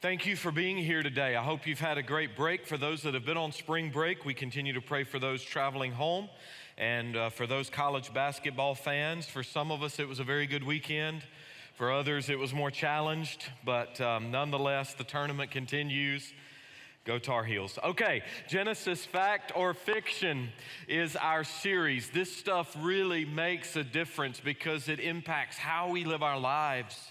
Thank you for being here today. I hope you've had a great break. For those that have been on spring break, we continue to pray for those traveling home and uh, for those college basketball fans. For some of us, it was a very good weekend. For others, it was more challenged, but um, nonetheless, the tournament continues. Go Tar Heels. Okay, Genesis Fact or Fiction is our series. This stuff really makes a difference because it impacts how we live our lives.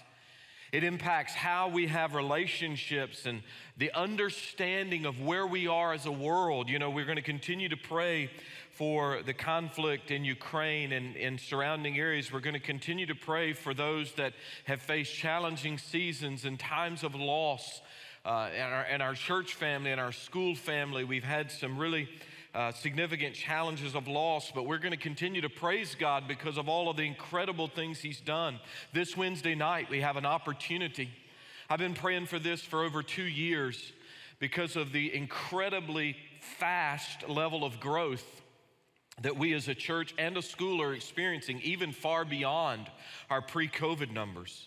It impacts how we have relationships and the understanding of where we are as a world. You know, we're going to continue to pray for the conflict in Ukraine and in surrounding areas. We're going to continue to pray for those that have faced challenging seasons and times of loss. Uh, our, and our church family and our school family, we've had some really uh, significant challenges of loss, but we're going to continue to praise God because of all of the incredible things He's done. This Wednesday night, we have an opportunity. I've been praying for this for over two years because of the incredibly fast level of growth that we as a church and a school are experiencing, even far beyond our pre COVID numbers.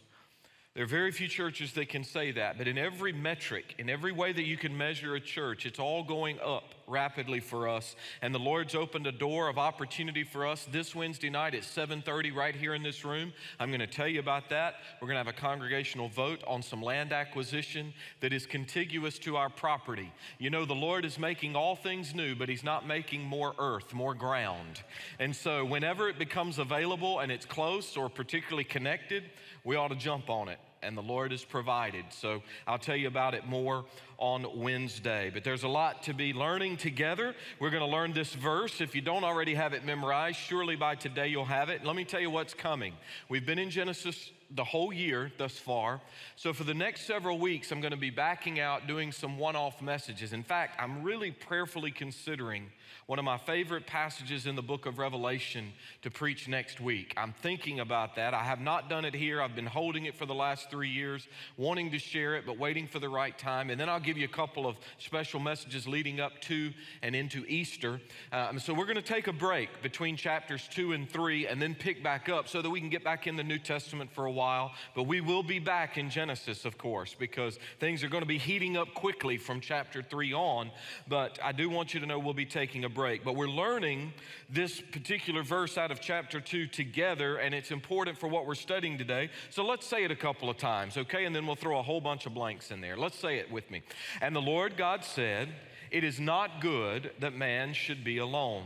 There are very few churches that can say that, but in every metric, in every way that you can measure a church, it's all going up rapidly for us. And the Lord's opened a door of opportunity for us this Wednesday night at 7:30 right here in this room. I'm going to tell you about that. We're going to have a congregational vote on some land acquisition that is contiguous to our property. You know, the Lord is making all things new, but he's not making more earth, more ground. And so whenever it becomes available and it's close or particularly connected, we ought to jump on it and the Lord has provided. So I'll tell you about it more on Wednesday. But there's a lot to be learning together. We're going to learn this verse. If you don't already have it memorized, surely by today you'll have it. Let me tell you what's coming. We've been in Genesis the whole year thus far. So for the next several weeks, I'm going to be backing out doing some one off messages. In fact, I'm really prayerfully considering one of my favorite passages in the book of Revelation to preach next week. I'm thinking about that. I have not done it here. I've been holding it for the last three years, wanting to share it, but waiting for the right time. And then I'll give you a couple of special messages leading up to and into Easter. Um, so we're going to take a break between chapters two and three and then pick back up so that we can get back in the New Testament for a while. But we will be back in Genesis, of course, because things are going to be heating up quickly from chapter three on. But I do want you to know we'll be taking a break break. But we're learning this particular verse out of chapter 2 together, and it's important for what we're studying today. So let's say it a couple of times, okay? And then we'll throw a whole bunch of blanks in there. Let's say it with me. And the Lord God said, It is not good that man should be alone.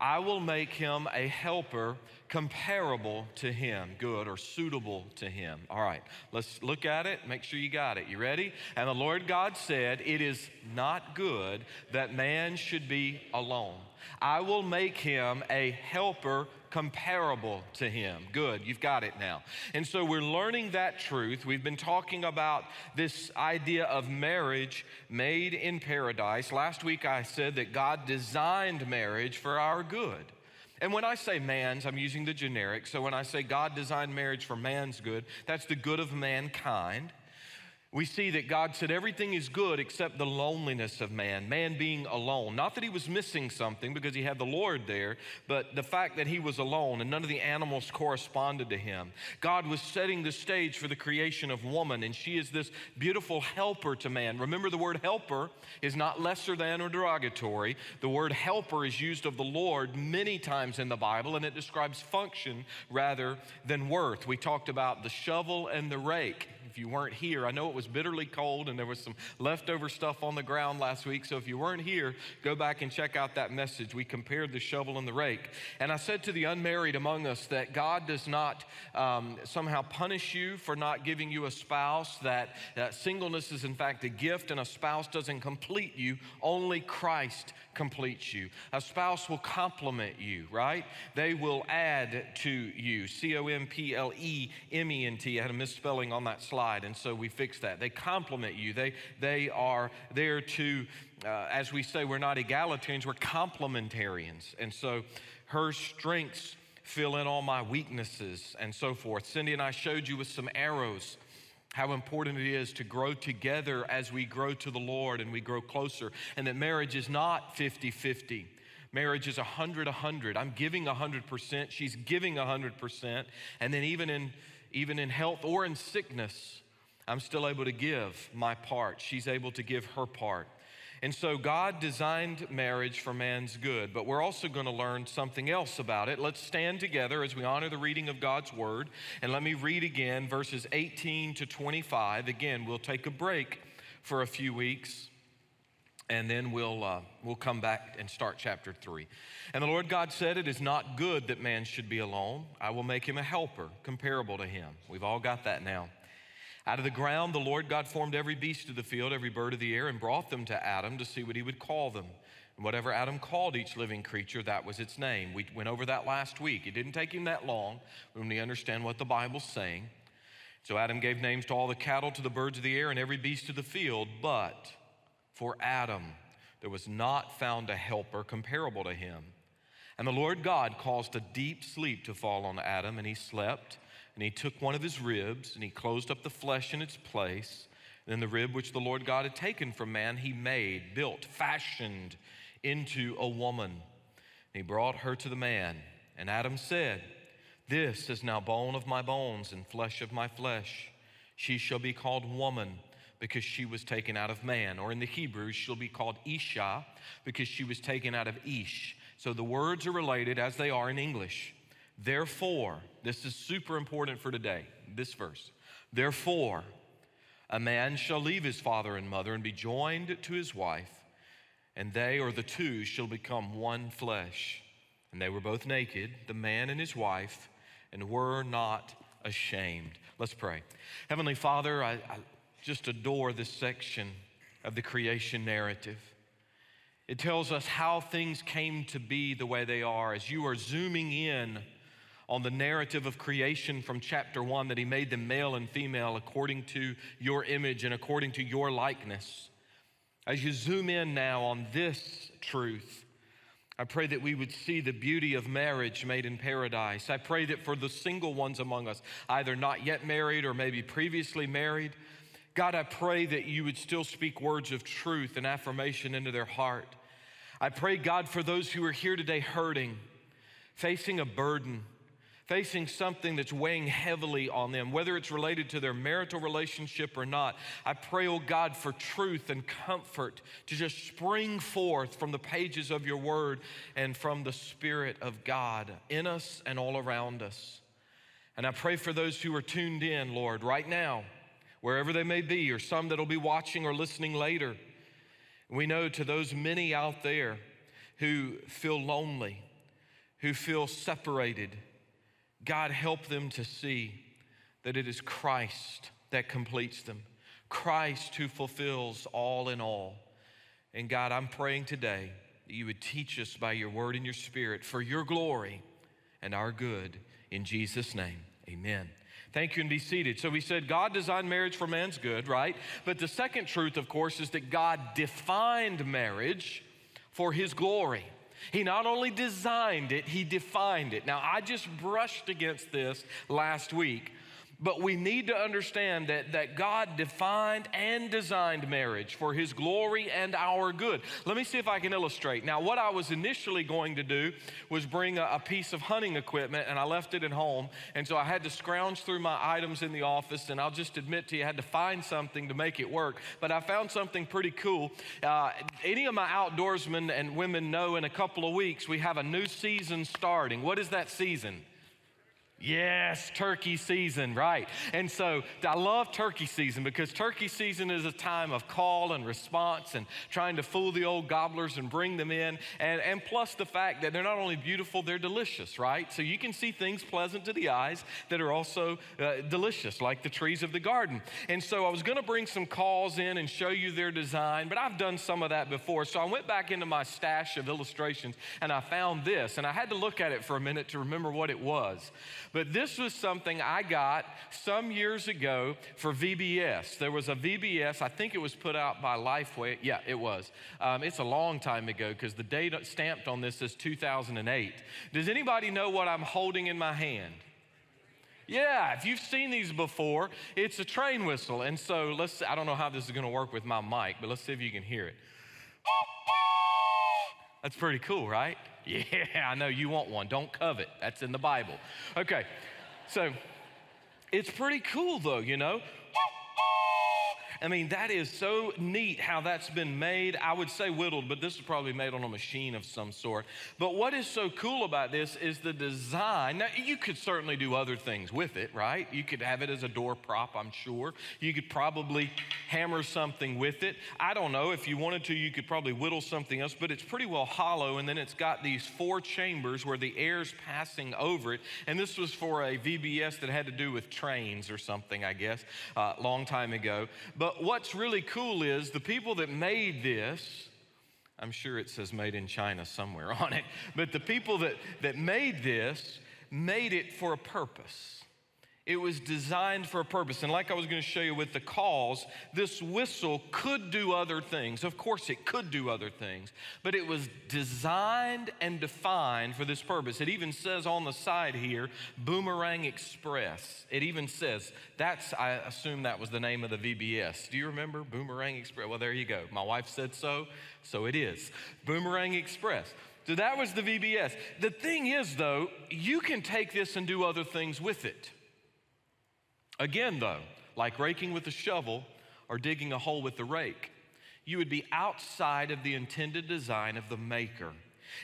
I will make him a helper comparable to him, good or suitable to him. All right, let's look at it. Make sure you got it. You ready? And the Lord God said, It is not good that man should be alone. I will make him a helper comparable to him. Good, you've got it now. And so we're learning that truth. We've been talking about this idea of marriage made in paradise. Last week I said that God designed marriage for our good. And when I say man's, I'm using the generic. So when I say God designed marriage for man's good, that's the good of mankind we see that God said everything is good except the loneliness of man, man being alone. Not that he was missing something because he had the Lord there, but the fact that he was alone and none of the animals corresponded to him. God was setting the stage for the creation of woman, and she is this beautiful helper to man. Remember, the word helper is not lesser than or derogatory. The word helper is used of the Lord many times in the Bible, and it describes function rather than worth. We talked about the shovel and the rake if you weren't here, I know it was bitterly cold and there was some leftover stuff on the ground last week. So if you weren't here, go back and check out that message. We compared the shovel and the rake. And I said to the unmarried among us that God does not um, somehow punish you for not giving you a spouse, that, that singleness is in fact a gift and a spouse doesn't complete you. Only Christ completes you. A spouse will complement you, right? They will add to you. C O M P L E M E N T. I had a misspelling on that slide, and so we fix that. They complement you. They, they are there to, uh, as we say, we're not egalitarians, we're complementarians. And so her strengths fill in all my weaknesses and so forth. Cindy and I showed you with some arrows how important it is to grow together as we grow to the Lord and we grow closer, and that marriage is not 50 50. Marriage is 100 100. I'm giving 100%, she's giving 100%. And then, even in, even in health or in sickness, I'm still able to give my part. She's able to give her part. And so God designed marriage for man's good, but we're also going to learn something else about it. Let's stand together as we honor the reading of God's word. And let me read again verses 18 to 25. Again, we'll take a break for a few weeks and then we'll, uh, we'll come back and start chapter 3. And the Lord God said, It is not good that man should be alone. I will make him a helper comparable to him. We've all got that now. Out of the ground, the Lord God formed every beast of the field, every bird of the air, and brought them to Adam to see what he would call them. And whatever Adam called each living creature, that was its name. We went over that last week. It didn't take him that long when we understand what the Bible's saying. So Adam gave names to all the cattle, to the birds of the air, and every beast of the field. But for Adam, there was not found a helper comparable to him. And the Lord God caused a deep sleep to fall on Adam, and he slept. And he took one of his ribs and he closed up the flesh in its place. And then the rib which the Lord God had taken from man, he made, built, fashioned into a woman. And he brought her to the man. And Adam said, This is now bone of my bones and flesh of my flesh. She shall be called woman because she was taken out of man. Or in the Hebrew, she'll be called Isha because she was taken out of Ish. So the words are related as they are in English. Therefore, this is super important for today, this verse. Therefore, a man shall leave his father and mother and be joined to his wife, and they or the two shall become one flesh. And they were both naked, the man and his wife, and were not ashamed. Let's pray. Heavenly Father, I just adore this section of the creation narrative. It tells us how things came to be the way they are. As you are zooming in on the narrative of creation from chapter one that he made them male and female according to your image and according to your likeness. As you zoom in now on this truth, I pray that we would see the beauty of marriage made in paradise. I pray that for the single ones among us, either not yet married or maybe previously married, God, I pray that you would still speak words of truth and affirmation into their heart. I pray, God, for those who are here today hurting, facing a burden, facing something that's weighing heavily on them, whether it's related to their marital relationship or not, I pray, oh God, for truth and comfort to just spring forth from the pages of your word and from the Spirit of God in us and all around us. And I pray for those who are tuned in, Lord, right now, wherever they may be, or some that'll be watching or listening later. We know to those many out there who feel lonely, who feel separated, God, help them to see that it is Christ that completes them, Christ who fulfills all in all. And God, I'm praying today that you would teach us by your word and your spirit for your glory and our good. In Jesus' name, amen. Thank you and be seated. So we said God designed marriage for man's good, right? But the second truth, of course, is that God defined marriage for his glory. He not only designed it, he defined it. Now, I just brushed against this last week but we need to understand that, that God defined and designed marriage for His glory and our good. Let me see if I can illustrate. Now, what I was initially going to do was bring a, a piece of hunting equipment, and I left it at home. And so I had to scrounge through my items in the office, and I'll just admit to you, I had to find something to make it work. But I found something pretty cool. Uh, any of my outdoorsmen and women know in a couple of weeks we have a new season starting. What is that season? Yes, turkey season, right. And so I love turkey season because turkey season is a time of call and response and trying to fool the old gobblers and bring them in. And, and plus the fact that they're not only beautiful, they're delicious, right? So you can see things pleasant to the eyes that are also uh, delicious, like the trees of the garden. And so I was going to bring some calls in and show you their design, but I've done some of that before. So I went back into my stash of illustrations and I found this. And I had to look at it for a minute to remember what it was. But this was something I got some years ago for VBS. There was a VBS, I think it was put out by Lifeway. Yeah, it was. Um, it's a long time ago because the date stamped on this is 2008. Does anybody know what I'm holding in my hand? Yeah, if you've seen these before, it's a train whistle. And so let's, I don't know how this is going to work with my mic, but let's see if you can hear it. That's pretty cool, right? Yeah, I know you want one. Don't covet. That's in the Bible. Okay, so it's pretty cool though, you know. I mean, that is so neat how that's been made. I would say whittled, but this is probably made on a machine of some sort. But what is so cool about this is the design. Now, you could certainly do other things with it, right? You could have it as a door prop, I'm sure. You could probably hammer something with it. I don't know. If you wanted to, you could probably whittle something else, but it's pretty well hollow. And then it's got these four chambers where the air's passing over it. And this was for a VBS that had to do with trains or something, I guess, a uh, long time ago. But what's really cool is the people that made this, I'm sure it says made in China somewhere on it, but the people that, that made this made it for a purpose. It was designed for a purpose. And like I was going to show you with the calls, this whistle could do other things. Of course, it could do other things, but it was designed and defined for this purpose. It even says on the side here, Boomerang Express. It even says, that's, I assume that was the name of the VBS. Do you remember Boomerang Express? Well, there you go. My wife said so, so it is. Boomerang Express. So that was the VBS. The thing is, though, you can take this and do other things with it. Again, though, like raking with a shovel or digging a hole with the rake, you would be outside of the intended design of the maker.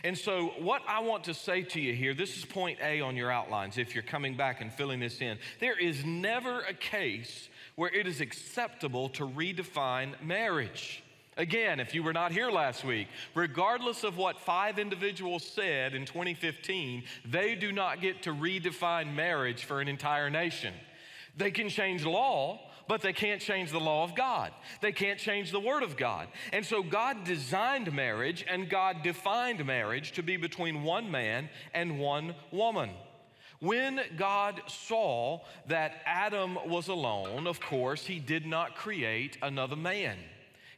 And so, what I want to say to you here, this is point A on your outlines if you're coming back and filling this in. There is never a case where it is acceptable to redefine marriage. Again, if you were not here last week, regardless of what five individuals said in 2015, they do not get to redefine marriage for an entire nation. They can change law, but they can't change the law of God. They can't change the Word of God. And so God designed marriage and God defined marriage to be between one man and one woman. When God saw that Adam was alone, of course, he did not create another man.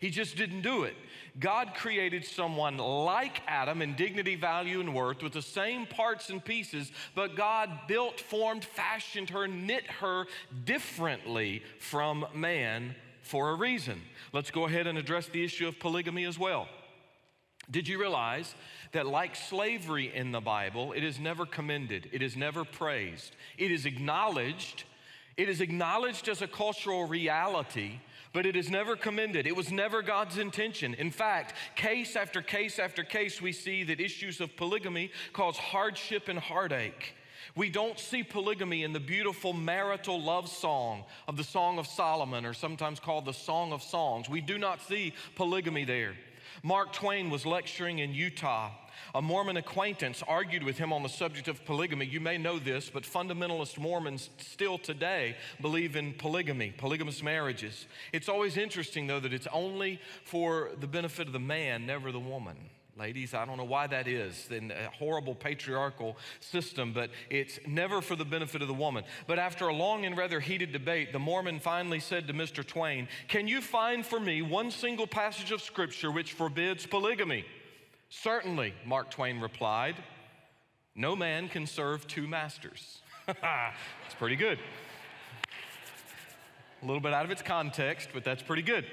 He just didn't do it. God created someone like Adam in dignity, value, and worth with the same parts and pieces, but God built, formed, fashioned her, knit her differently from man for a reason. Let's go ahead and address the issue of polygamy as well. Did you realize that, like slavery in the Bible, it is never commended, it is never praised, it is acknowledged, it is acknowledged as a cultural reality but it is never commended. It was never God's intention. In fact, case after case after case, we see that issues of polygamy cause hardship and heartache. We don't see polygamy in the beautiful marital love song of the Song of Solomon, or sometimes called the Song of Songs. We do not see polygamy there. Mark Twain was lecturing in Utah a Mormon acquaintance argued with him on the subject of polygamy. You may know this, but fundamentalist Mormons still today believe in polygamy, polygamous marriages. It's always interesting, though, that it's only for the benefit of the man, never the woman. Ladies, I don't know why that is in a horrible patriarchal system, but it's never for the benefit of the woman. But after a long and rather heated debate, the Mormon finally said to Mr. Twain, Can you find for me one single passage of scripture which forbids polygamy? Certainly, Mark Twain replied, no man can serve two masters. it's pretty good. A little bit out of its context, but that's pretty good.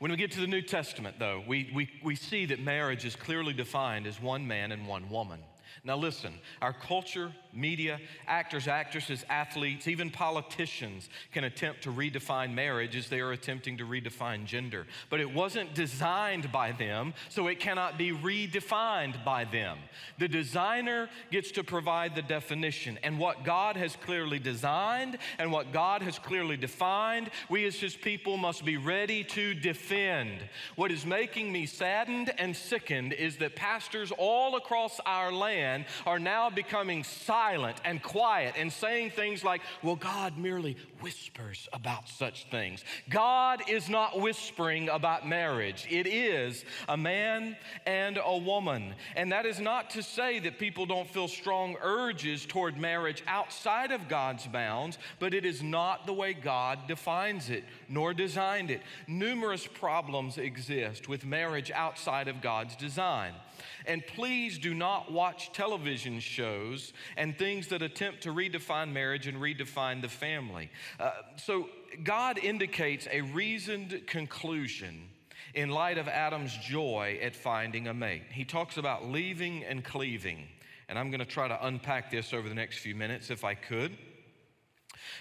When we get to the New Testament, though, we, we, we see that marriage is clearly defined as one man and one woman. Now, listen, our culture, media, actors, actresses, athletes, even politicians can attempt to redefine marriage as they are attempting to redefine gender. But it wasn't designed by them, so it cannot be redefined by them. The designer gets to provide the definition. And what God has clearly designed and what God has clearly defined, we as His people must be ready to defend. What is making me saddened and sickened is that pastors all across our land are now becoming silent and quiet and saying things like, well, God merely whispers about such things. God is not whispering about marriage, it is a man and a woman. And that is not to say that people don't feel strong urges toward marriage outside of God's bounds, but it is not the way God defines it nor designed it. Numerous problems exist with marriage outside of God's design. And please do not watch television shows and things that attempt to redefine marriage and redefine the family. Uh, so, God indicates a reasoned conclusion in light of Adam's joy at finding a mate. He talks about leaving and cleaving. And I'm going to try to unpack this over the next few minutes if I could.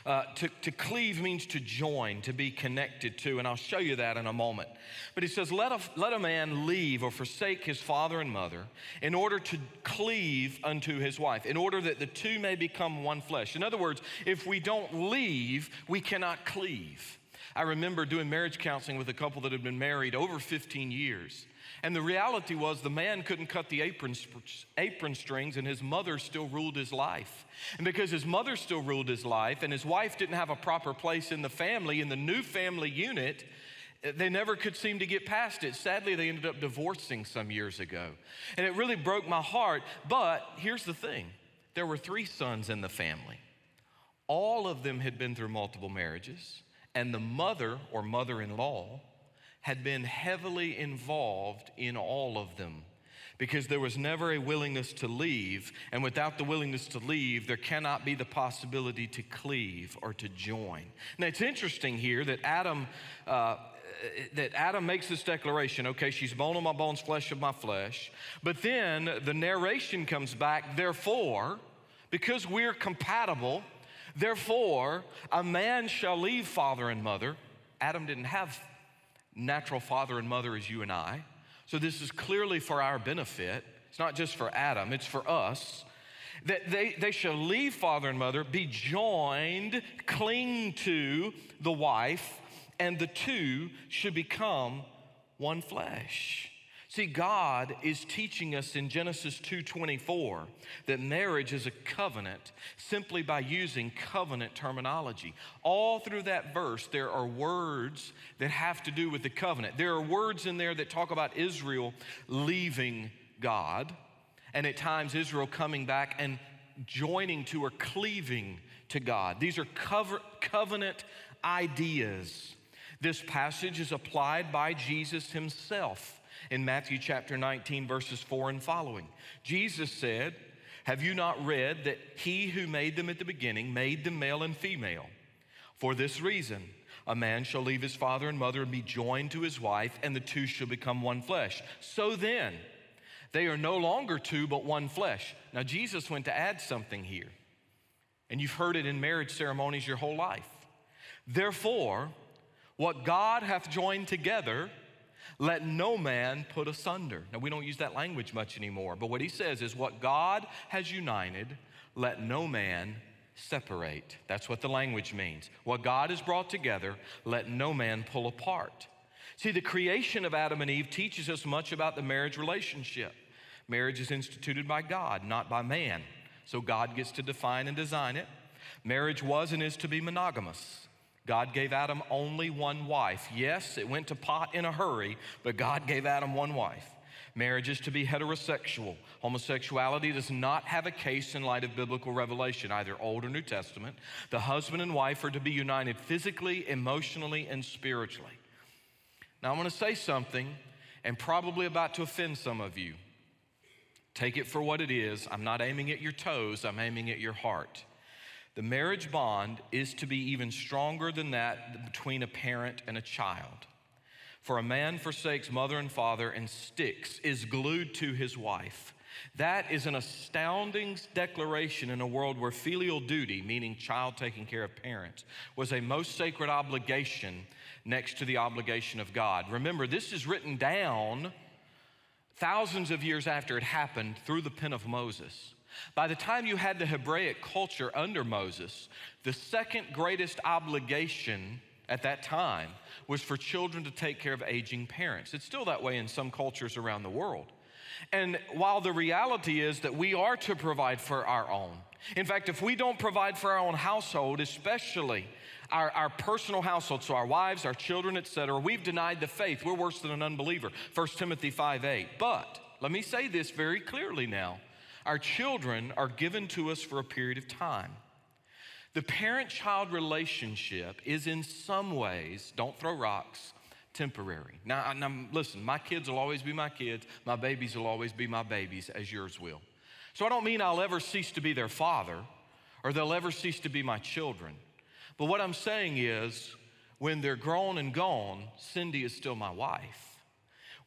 Uh, to, to cleave means to join, to be connected to, and I'll show you that in a moment. But he says, let a, let a man leave or forsake his father and mother in order to cleave unto his wife, in order that the two may become one flesh. In other words, if we don't leave, we cannot cleave. I remember doing marriage counseling with a couple that had been married over 15 years. And the reality was the man couldn't cut the apron, apron strings, and his mother still ruled his life. And because his mother still ruled his life, and his wife didn't have a proper place in the family, in the new family unit, eh, they never could seem to get past it. Sadly, they ended up divorcing some years ago. And it really broke my heart. But here's the thing there were three sons in the family, all of them had been through multiple marriages, and the mother or mother in law had been heavily involved in all of them because there was never a willingness to leave. And without the willingness to leave, there cannot be the possibility to cleave or to join. Now, it's interesting here that Adam. Uh, that Adam makes this declaration, okay, she's bone of my bones, flesh of my flesh. But then the narration comes back, therefore, because we're compatible, therefore, a man shall leave father and mother. Adam didn't have natural father and mother as you and I. So this is clearly for our benefit. It's not just for Adam, it's for us. That they, they shall leave father and mother, be joined, cling to the wife, and the two should become one flesh. See, God is teaching us in Genesis 2:24 that marriage is a covenant simply by using covenant terminology. All through that verse there are words that have to do with the covenant. There are words in there that talk about Israel leaving God and at times Israel coming back and joining to or cleaving to God. These are cover, covenant ideas. This passage is applied by Jesus himself in Matthew chapter 19, verses 4 and following. Jesus said, Have you not read that he who made them at the beginning made them male and female? For this reason, a man shall leave his father and mother and be joined to his wife, and the two shall become one flesh. So then, they are no longer two, but one flesh. Now, Jesus went to add something here, and you've heard it in marriage ceremonies your whole life. Therefore, what God hath joined together, let no man put asunder. Now, we don't use that language much anymore, but what he says is what God has united, let no man separate. That's what the language means. What God has brought together, let no man pull apart. See, the creation of Adam and Eve teaches us much about the marriage relationship. Marriage is instituted by God, not by man. So God gets to define and design it. Marriage was and is to be monogamous. God gave Adam only one wife. Yes, it went to pot in a hurry, but God gave Adam one wife. Marriage is to be heterosexual. Homosexuality does not have a case in light of biblical revelation, either Old or New Testament. The husband and wife are to be united physically, emotionally, and spiritually. Now, I'm going to say something and probably about to offend some of you. Take it for what it is. I'm not aiming at your toes, I'm aiming at your heart. The marriage bond is to be even stronger than that between a parent and a child. For a man forsakes mother and father and sticks, is glued to his wife. That is an astounding declaration in a world where filial duty, meaning child taking care of parents, was a most sacred obligation next to the obligation of God. Remember, this is written down thousands of years after it happened through the pen of Moses. By the time you had the Hebraic culture under Moses, the second greatest obligation at that time was for children to take care of aging parents. It's still that way in some cultures around the world. And while the reality is that we are to provide for our own, in fact, if we don't provide for our own household, especially our, our personal household, so our wives, our children, etc., we've denied the faith. We're worse than an unbeliever. 1 Timothy 5 8. But let me say this very clearly now. Our children are given to us for a period of time. The parent child relationship is, in some ways, don't throw rocks, temporary. Now, now, listen, my kids will always be my kids, my babies will always be my babies, as yours will. So I don't mean I'll ever cease to be their father or they'll ever cease to be my children. But what I'm saying is, when they're grown and gone, Cindy is still my wife.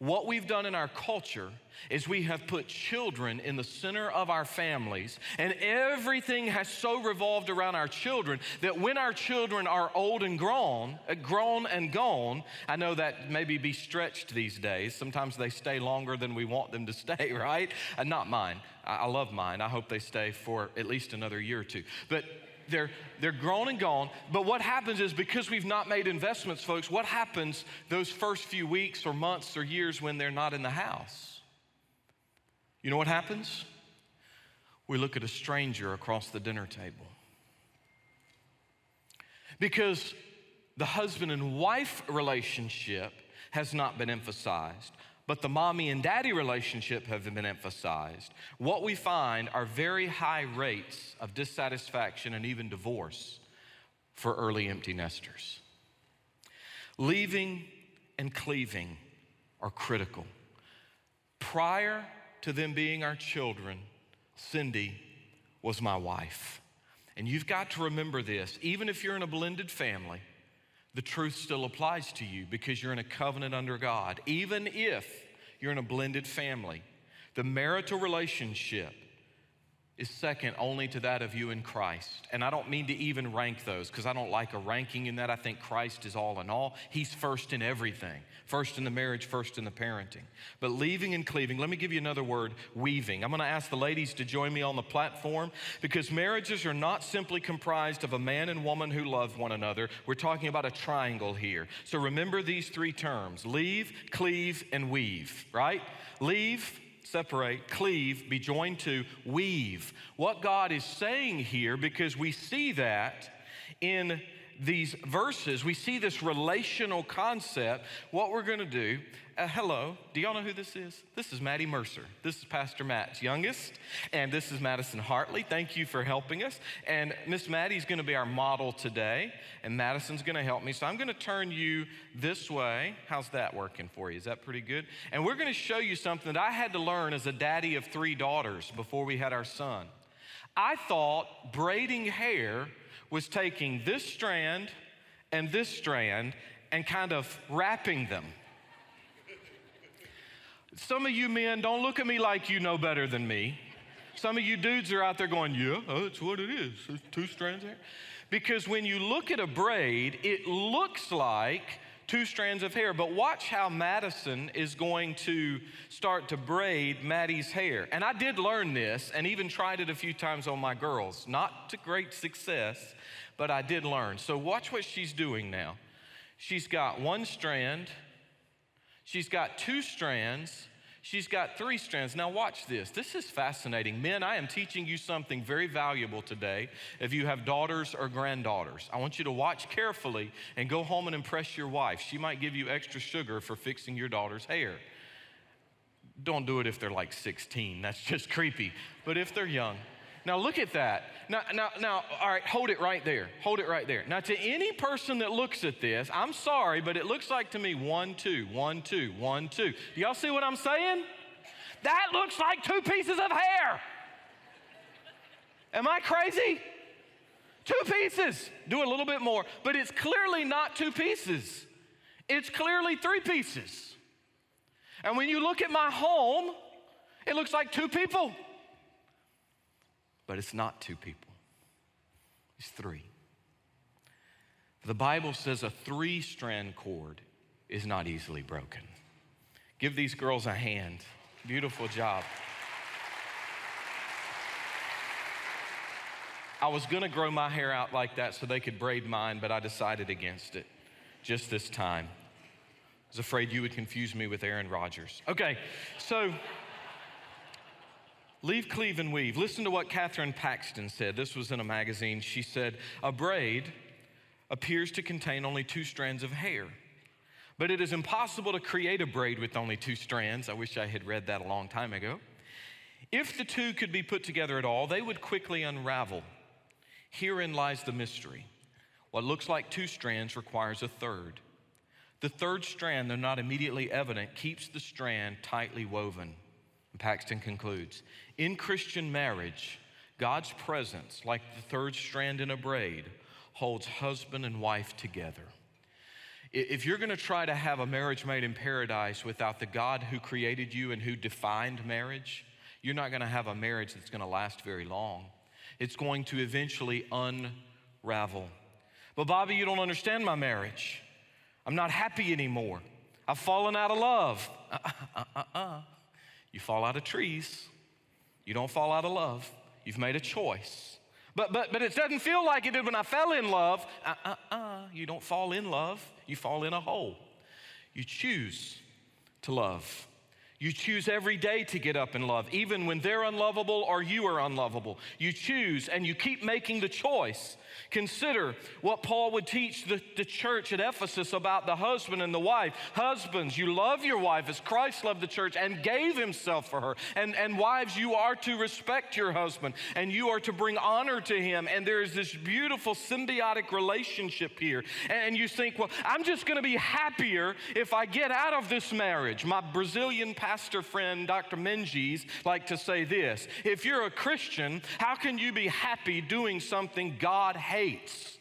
What we've done in our culture is we have put children in the center of our families, and everything has so revolved around our children that when our children are old and grown, uh, grown and gone, I know that maybe be stretched these days. Sometimes they stay longer than we want them to stay, right? Uh, not mine. I, I love mine. I hope they stay for at least another year or two. But they're, they're grown and gone. But what happens is because we've not made investments, folks, what happens those first few weeks or months or years when they're not in the house? You know what happens? We look at a stranger across the dinner table. Because the husband and wife relationship has not been emphasized but the mommy and daddy relationship have been emphasized, what we find are very high rates of dissatisfaction and even divorce for early empty nesters. Leaving and cleaving are critical. Prior to them being our children, Cindy was my wife. And you've got to remember this, even if you're in a blended family, the truth still applies to you because you're in a covenant under God. Even if you're in a blended family, the marital relationship is second only to that of you in Christ. And I don't mean to even rank those because I don't like a ranking in that. I think Christ is all in all. He's first in everything first in the marriage, first in the parenting. But leaving and cleaving, let me give you another word weaving. I'm going to ask the ladies to join me on the platform because marriages are not simply comprised of a man and woman who love one another. We're talking about a triangle here. So remember these three terms leave, cleave, and weave, right? Leave, separate, cleave, be joined to, weave. What God is saying here, because we see that in these verses, we see this relational concept. What we're going to do, uh, hello, do y'all know who this is? This is Maddie Mercer. This is Pastor Matt's youngest, and this is Madison Hartley. Thank you for helping us. And Miss Maddie's going to be our model today, and Madison's going to help me. So I'm going to turn you this way. How's that working for you? Is that pretty good? And we're going to show you something that I had to learn as a daddy of three daughters before we had our son. I thought braiding hair was taking this strand and this strand and kind of wrapping them. Some of you men, don't look at me like you know better than me. Some of you dudes are out there going, yeah, oh, that's what it is. There's two strands there. Because when you look at a braid, it looks like two strands of hair. But watch how Madison is going to start to braid Maddie's hair. And I did learn this and even tried it a few times on my girls. Not to great success, but I did learn. So watch what she's doing now. She's got one strand, she's got two strands, She's got three strands. Now, watch this. This is fascinating. Men, I am teaching you something very valuable today. If you have daughters or granddaughters, I want you to watch carefully and go home and impress your wife. She might give you extra sugar for fixing your daughter's hair. Don't do it if they're like 16, that's just creepy. But if they're young, now look at that. Now, now, now, all right, hold it right there. Hold it right there. Now, to any person that looks at this, I'm sorry, but it looks like to me one, two, one, two, one, two. Do y'all see what I'm saying? That looks like two pieces of hair. Am I crazy? Two pieces. Do a little bit more, but it's clearly not two pieces. It's clearly three pieces. And when you look at my home, it looks like two people. But it's not two people, it's three. The Bible says a three strand cord is not easily broken. Give these girls a hand. Beautiful job. I was gonna grow my hair out like that so they could braid mine, but I decided against it just this time. I was afraid you would confuse me with Aaron Rodgers. Okay, so. Leave, cleave, and weave. Listen to what Kathryn Paxton said. This was in a magazine. She said, A braid appears to contain only two strands of hair, but it is impossible to create a braid with only two strands. I wish I had read that a long time ago. If the two could be put together at all, they would quickly unravel. Herein lies the mystery. What looks like two strands requires a third. The third strand, though not immediately evident, keeps the strand tightly woven. Paxton concludes In Christian marriage, God's presence, like the third strand in a braid, holds husband and wife together. If you're going to try to have a marriage made in paradise without the God who created you and who defined marriage, you're not going to have a marriage that's going to last very long. It's going to eventually unravel. But, Bobby, you don't understand my marriage. I'm not happy anymore. I've fallen out of love. Uh, uh, uh, you fall out of trees. You don't fall out of love. You've made a choice. But, but, but it doesn't feel like it did when I fell in love. Uh, uh. You don't fall in love, you fall in a hole. You choose to love. You choose every day to get up and love, even when they're unlovable or you are unlovable. You choose and you keep making the choice. Consider what Paul would teach the, the church at Ephesus about the husband and the wife. Husbands, you love your wife as Christ loved the church and gave himself for her. And, and wives, you are to respect your husband and you are to bring honor to him. And there is this beautiful symbiotic relationship here. And you think, well, I'm just going to be happier if I get out of this marriage. My Brazilian pastor friend, Dr. Menges, like to say this If you're a Christian, how can you be happy doing something God hates?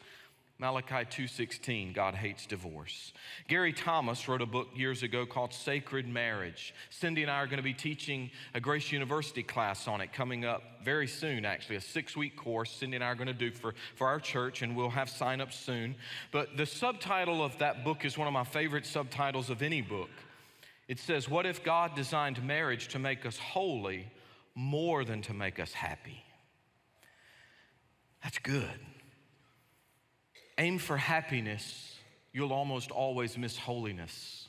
Malachi 2:16 God hates divorce. Gary Thomas wrote a book years ago called Sacred Marriage. Cindy and I are going to be teaching a Grace University class on it coming up very soon actually, a 6-week course Cindy and I are going to do for for our church and we'll have sign-ups soon. But the subtitle of that book is one of my favorite subtitles of any book. It says, "What if God designed marriage to make us holy more than to make us happy?" That's good. Aim for happiness, you'll almost always miss holiness.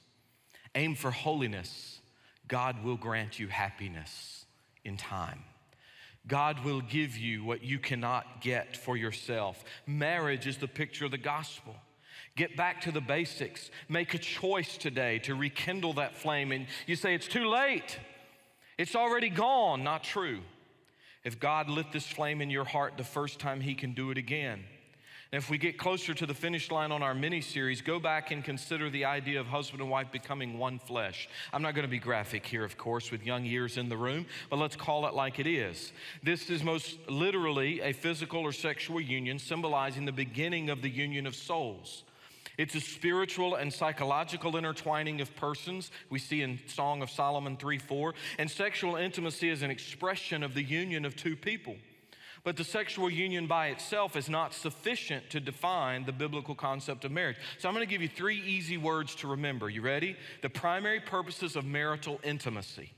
Aim for holiness, God will grant you happiness in time. God will give you what you cannot get for yourself. Marriage is the picture of the gospel. Get back to the basics. Make a choice today to rekindle that flame. And you say, it's too late. It's already gone. Not true. If God lit this flame in your heart the first time, He can do it again. And if we get closer to the finish line on our mini series, go back and consider the idea of husband and wife becoming one flesh. I'm not going to be graphic here, of course, with young ears in the room, but let's call it like it is. This is most literally a physical or sexual union symbolizing the beginning of the union of souls. It's a spiritual and psychological intertwining of persons, we see in Song of Solomon 3 4. And sexual intimacy is an expression of the union of two people. But the sexual union by itself is not sufficient to define the biblical concept of marriage. So I'm going to give you three easy words to remember. You ready? The primary purposes of marital intimacy.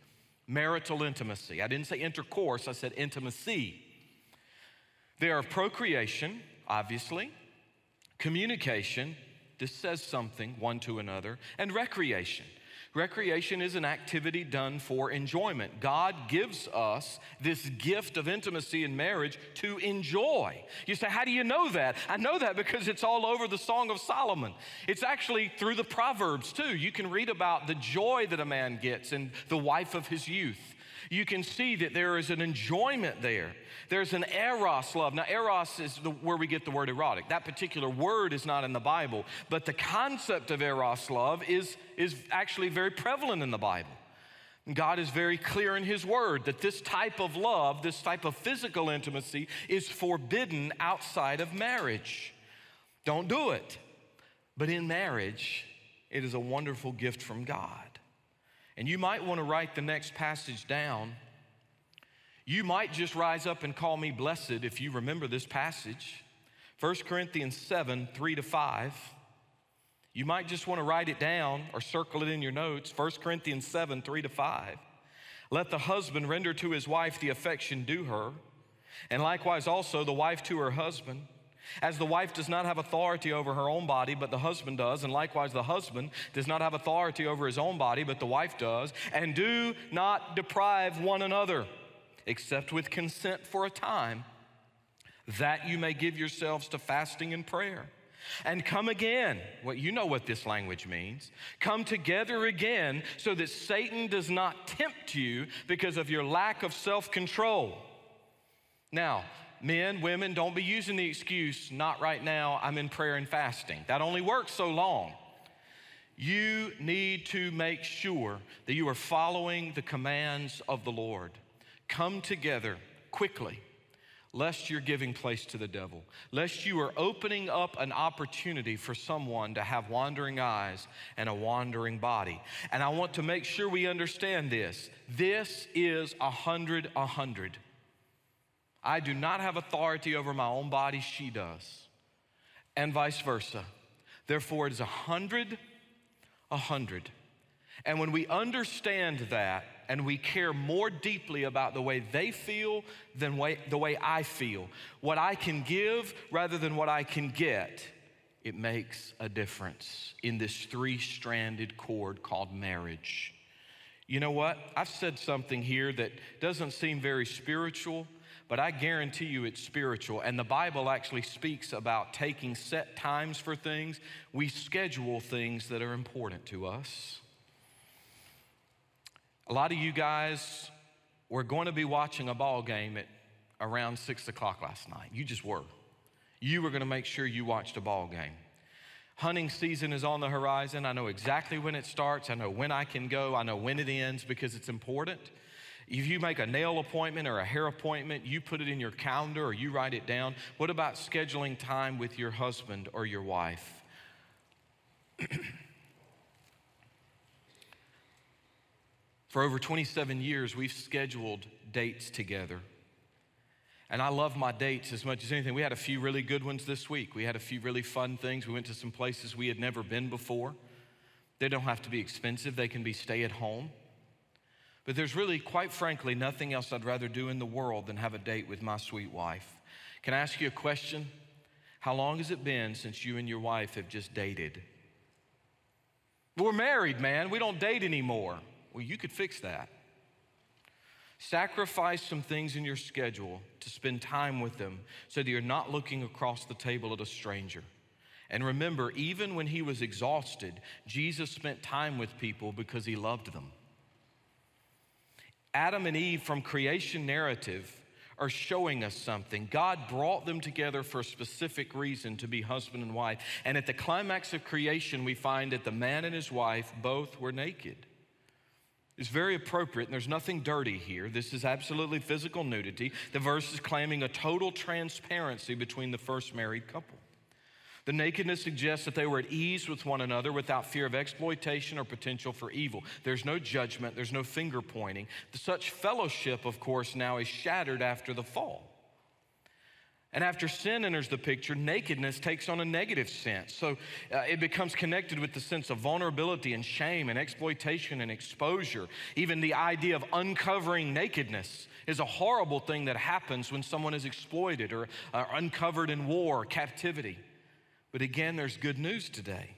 Marital intimacy. I didn't say intercourse, I said intimacy. They are procreation, obviously, communication, this says something one to another, and recreation. Recreation is an activity done for enjoyment. God gives us this gift of intimacy in marriage to enjoy. You say, How do you know that? I know that because it's all over the Song of Solomon. It's actually through the Proverbs too. You can read about the joy that a man gets in the wife of his youth. You can see that there is an enjoyment there. There's an eros love. Now, eros is the, where we get the word erotic. That particular word is not in the Bible, but the concept of eros love is, is actually very prevalent in the Bible. God is very clear in His Word that this type of love, this type of physical intimacy, is forbidden outside of marriage. Don't do it. But in marriage, it is a wonderful gift from God. And you might want to write the next passage down you might just rise up and call me blessed if you remember this passage. 1 Corinthians 7 3 to 5. You might just want to write it down or circle it in your notes. 1 Corinthians 7 3 to 5. Let the husband render to his wife the affection due her, and likewise also the wife to her husband. As the wife does not have authority over her own body, but the husband does, and likewise the husband does not have authority over his own body, but the wife does, and do not deprive one another except with consent for a time, that you may give yourselves to fasting and prayer. And come again. Well, you know what this language means. Come together again so that Satan does not tempt you because of your lack of self control. Now, men, women, don't be using the excuse, not right now, I'm in prayer and fasting. That only works so long. You need to make sure that you are following the commands of the Lord come together quickly. lest you're giving place to the devil, lest you are opening up an opportunity for someone to have wandering eyes and a wandering body. And I want to make sure we understand this. This is a hundred, a hundred. I do not have authority over my own body, she does, and vice versa. Therefore, it is a hundred, a hundred. And when we understand that, and we care more deeply about the way they feel than way, the way I feel, what I can give rather than what I can get, it makes a difference in this three stranded cord called marriage. You know what? I've said something here that doesn't seem very spiritual, but I guarantee you it's spiritual. And the Bible actually speaks about taking set times for things. We schedule things that are important to us. A lot of you guys were going to be watching a ball game at around six o'clock last night. You just were. You were going to make sure you watched a ball game. Hunting season is on the horizon. I know exactly when it starts. I know when I can go. I know when it ends because it's important. If you make a nail appointment or a hair appointment, you put it in your calendar or you write it down. What about scheduling time with your husband or your wife? For over 27 years, we've scheduled dates together. And I love my dates as much as anything. We had a few really good ones this week. We had a few really fun things. We went to some places we had never been before. They don't have to be expensive, they can be stay at home. But there's really, quite frankly, nothing else I'd rather do in the world than have a date with my sweet wife. Can I ask you a question? How long has it been since you and your wife have just dated? We're married, man. We don't date anymore. Well, you could fix that. Sacrifice some things in your schedule to spend time with them so that you're not looking across the table at a stranger. And remember, even when he was exhausted, Jesus spent time with people because he loved them. Adam and Eve from creation narrative are showing us something. God brought them together for a specific reason to be husband and wife. And at the climax of creation, we find that the man and his wife both were naked It's very appropriate, and there's nothing dirty here. This is absolutely physical nudity. The verse is claiming a total transparency between the first married couple. The nakedness suggests that they were at ease with one another without fear of exploitation or potential for evil. There's no judgment, there's no finger pointing. Such fellowship, of course, now is shattered after the fall. And after sin enters the picture, nakedness takes on a negative sense. So uh, it becomes connected with the sense of vulnerability and shame and exploitation and exposure. Even the idea of uncovering nakedness is a horrible thing that happens when someone is exploited or uh, uncovered in war captivity. But again, there's good news today.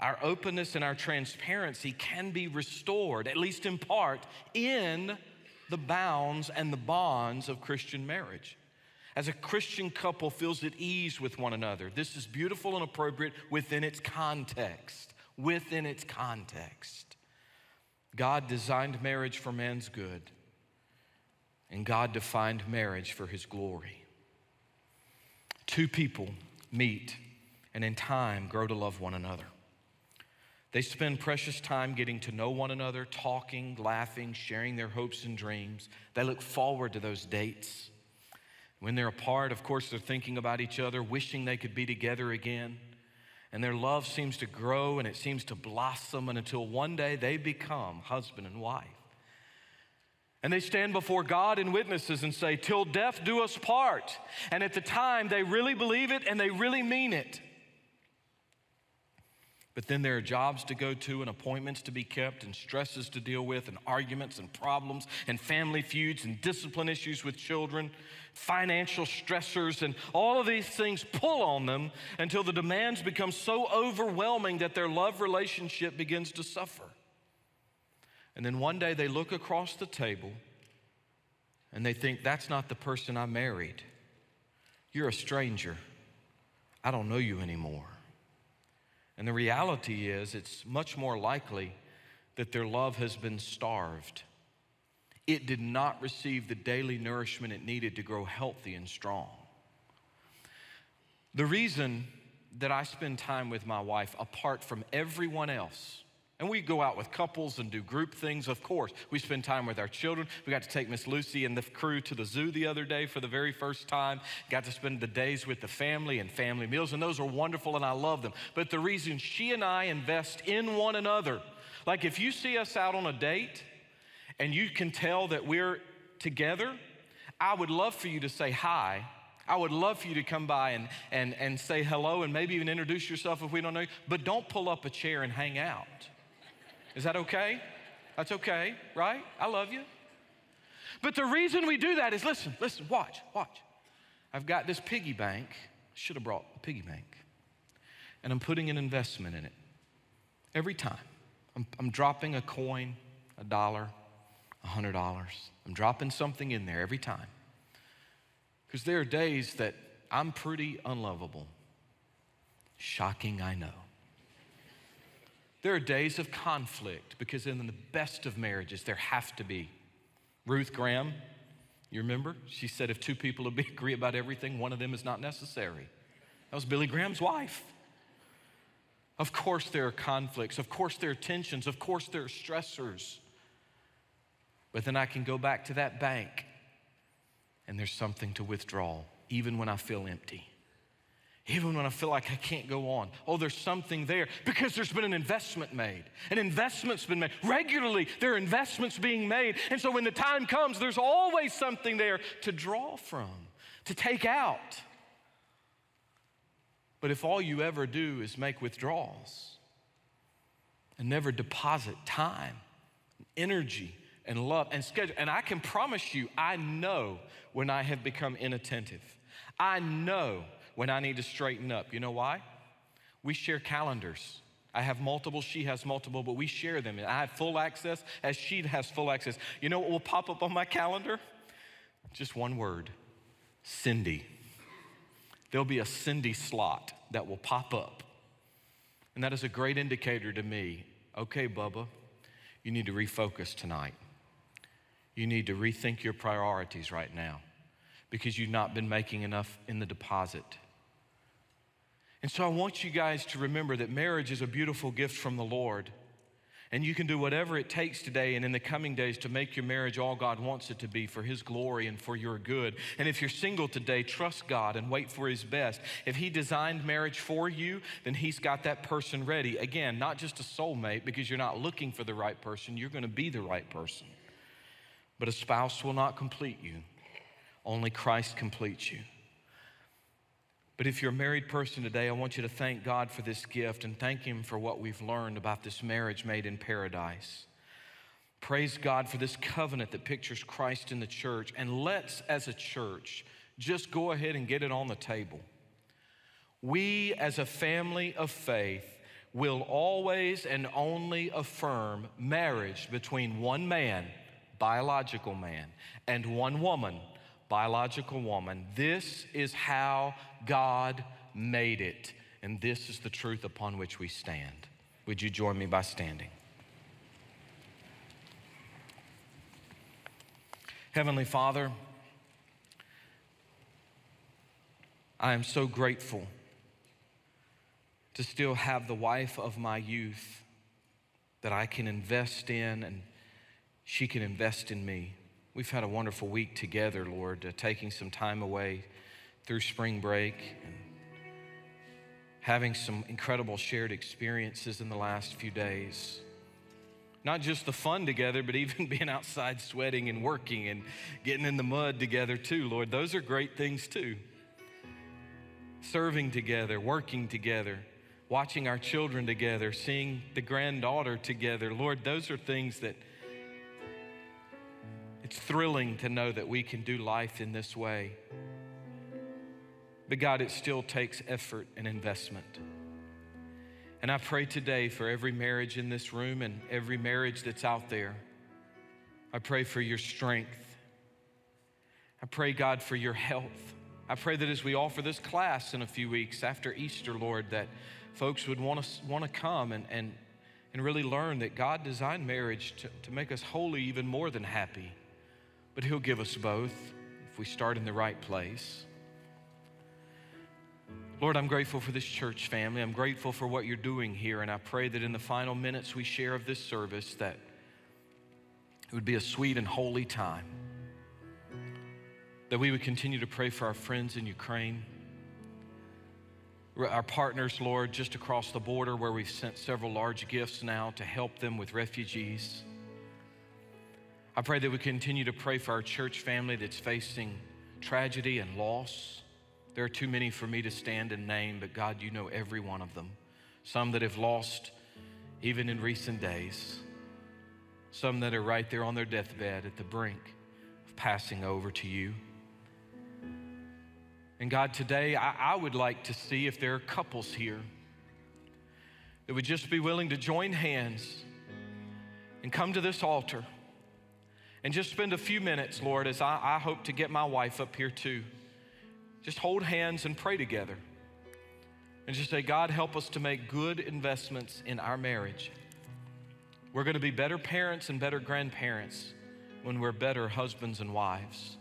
Our openness and our transparency can be restored, at least in part, in the bounds and the bonds of Christian marriage as a Christian couple feels at ease with one another. This is beautiful and appropriate within its context. Within its context. God designed marriage for man's good, and God defined marriage for his glory. Two people meet and in time grow to love one another. They spend precious time getting to know one another, talking, laughing, sharing their hopes and dreams. They look forward to those dates. When they're apart, of course, they're thinking about each other, wishing they could be together again. And their love seems to grow and it seems to blossom and until one day they become husband and wife. And they stand before God and witnesses and say, Till death do us part. And at the time, they really believe it and they really mean it. But then there are jobs to go to and appointments to be kept and stresses to deal with and arguments and problems and family feuds and discipline issues with children, financial stressors, and all of these things pull on them until the demands become so overwhelming that their love relationship begins to suffer. And then one day they look across the table and they think, That's not the person I married. You're a stranger. I don't know you anymore. And the reality is, it's much more likely that their love has been starved. It did not receive the daily nourishment it needed to grow healthy and strong. The reason that I spend time with my wife apart from everyone else, And we go out with couples and do group things, of course. We spend time with our children. We got to take Miss Lucy and the crew to the zoo the other day for the very first time. Got to spend the days with the family and family meals, and those are wonderful, and I love them. But the reason she and I invest in one another, like if you see us out on a date and you can tell that we're together, I would love for you to say hi I would love for you to come by and, and, and say hello and maybe even introduce yourself if we don't know you, but don't pull up a chair and hang out. Is that okay? That's okay, right? I love you. But the reason we do that is listen, listen, watch, watch. I've got this piggy bank. Should have brought a piggy bank. And I'm putting an investment in it every time. I'm, I'm dropping a coin, a dollar, a hundred dollars. I'm dropping something in there every time. Because there are days that I'm pretty unlovable. Shocking, I know. There are days of conflict because in the best of marriages, there have to be. Ruth Graham, you remember? She said, if two people agree about everything, one of them is not necessary. That was Billy Graham's wife. Of course, there are conflicts. Of course, there are tensions. Of course, there are stressors. But then I can go back to that bank and there's something to withdraw, even when I feel empty. Even when I feel like I can't go on. Oh, there's something there because there's been an investment made. An investment's been made. Regularly, there are investments being made. And so when the time comes, there's always something there to draw from, to take out. But if all you ever do is make withdrawals and never deposit time, energy, and love and schedule. And I can promise you, I know when I have become inattentive. I know when I need to straighten up. You know why? We share calendars. I have multiple, she has multiple, but we share them. And I have full access as she has full access. You know what will pop up on my calendar? Just one word Cindy. There'll be a Cindy slot that will pop up. And that is a great indicator to me. Okay, Bubba, you need to refocus tonight. You need to rethink your priorities right now because you've not been making enough in the deposit. And so I want you guys to remember that marriage is a beautiful gift from the Lord. And you can do whatever it takes today and in the coming days to make your marriage all God wants it to be for His glory and for your good. And if you're single today, trust God and wait for His best. If He designed marriage for you, then He's got that person ready. Again, not just a soulmate because you're not looking for the right person, you're going to be the right person. But a spouse will not complete you, only Christ completes you. But if you're a married person today, I want you to thank God for this gift and thank Him for what we've learned about this marriage made in paradise. Praise God for this covenant that pictures Christ in the church. And let's, as a church, just go ahead and get it on the table. We, as a family of faith, will always and only affirm marriage between one man biological man, and one woman, biological woman. This is how God made it, and this is the truth upon which we stand. Would you join me by standing? Heavenly Father, I am so grateful to still have the wife of my youth that I can invest in and she can invest in me. We've had a wonderful week together, Lord, uh, taking some time away through spring break and having some incredible shared experiences in the last few days. Not just the fun together, but even being outside sweating and working and getting in the mud together, too, Lord. Those are great things, too. Serving together, working together, watching our children together, seeing the granddaughter together. Lord, those are things that it's thrilling to know that we can do life in this way. But God, it still takes effort and investment. And I pray today for every marriage in this room and every marriage that's out there. I pray for your strength. I pray, God, for your health. I pray that as we offer this class in a few weeks after Easter, Lord, that folks would want to, want to come and, and, and really learn that God designed marriage to, to make us holy even more than happy but He'll give us both if we start in the right place. Lord, I'm grateful for this church family. I'm grateful for what you're doing here, and I pray that in the final minutes we share of this service that it would be a sweet and holy time. That we would continue to pray for our friends in Ukraine, our partners, Lord, just across the border where we've sent several large gifts now to help them with refugees. I pray that we continue to pray for our church family that's facing tragedy and loss. There are too many for me to stand and name, but God, you know every one of them. Some that have lost even in recent days, some that are right there on their deathbed at the brink of passing over to you. And God, today I, I would like to see if there are couples here that would just be willing to join hands and come to this altar and just spend a few minutes, Lord, as I, I hope to get my wife up here too just hold hands and pray together. And just say, God, help us to make good investments in our marriage. We're going to be better parents and better grandparents when we're better husbands and wives,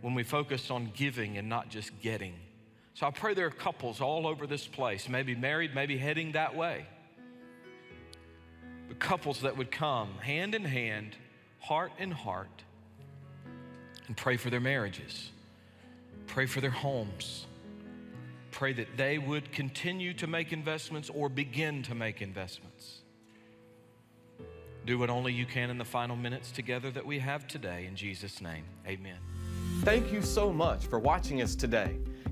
when we focus on giving and not just getting. So I pray there are couples all over this place, maybe married, maybe heading that way. But couples that would come hand in hand, heart in heart, and pray for their marriages. Pray for their homes. Pray that they would continue to make investments or begin to make investments. Do what only you can in the final minutes together that we have today. In Jesus' name, amen. Thank you so much for watching us today.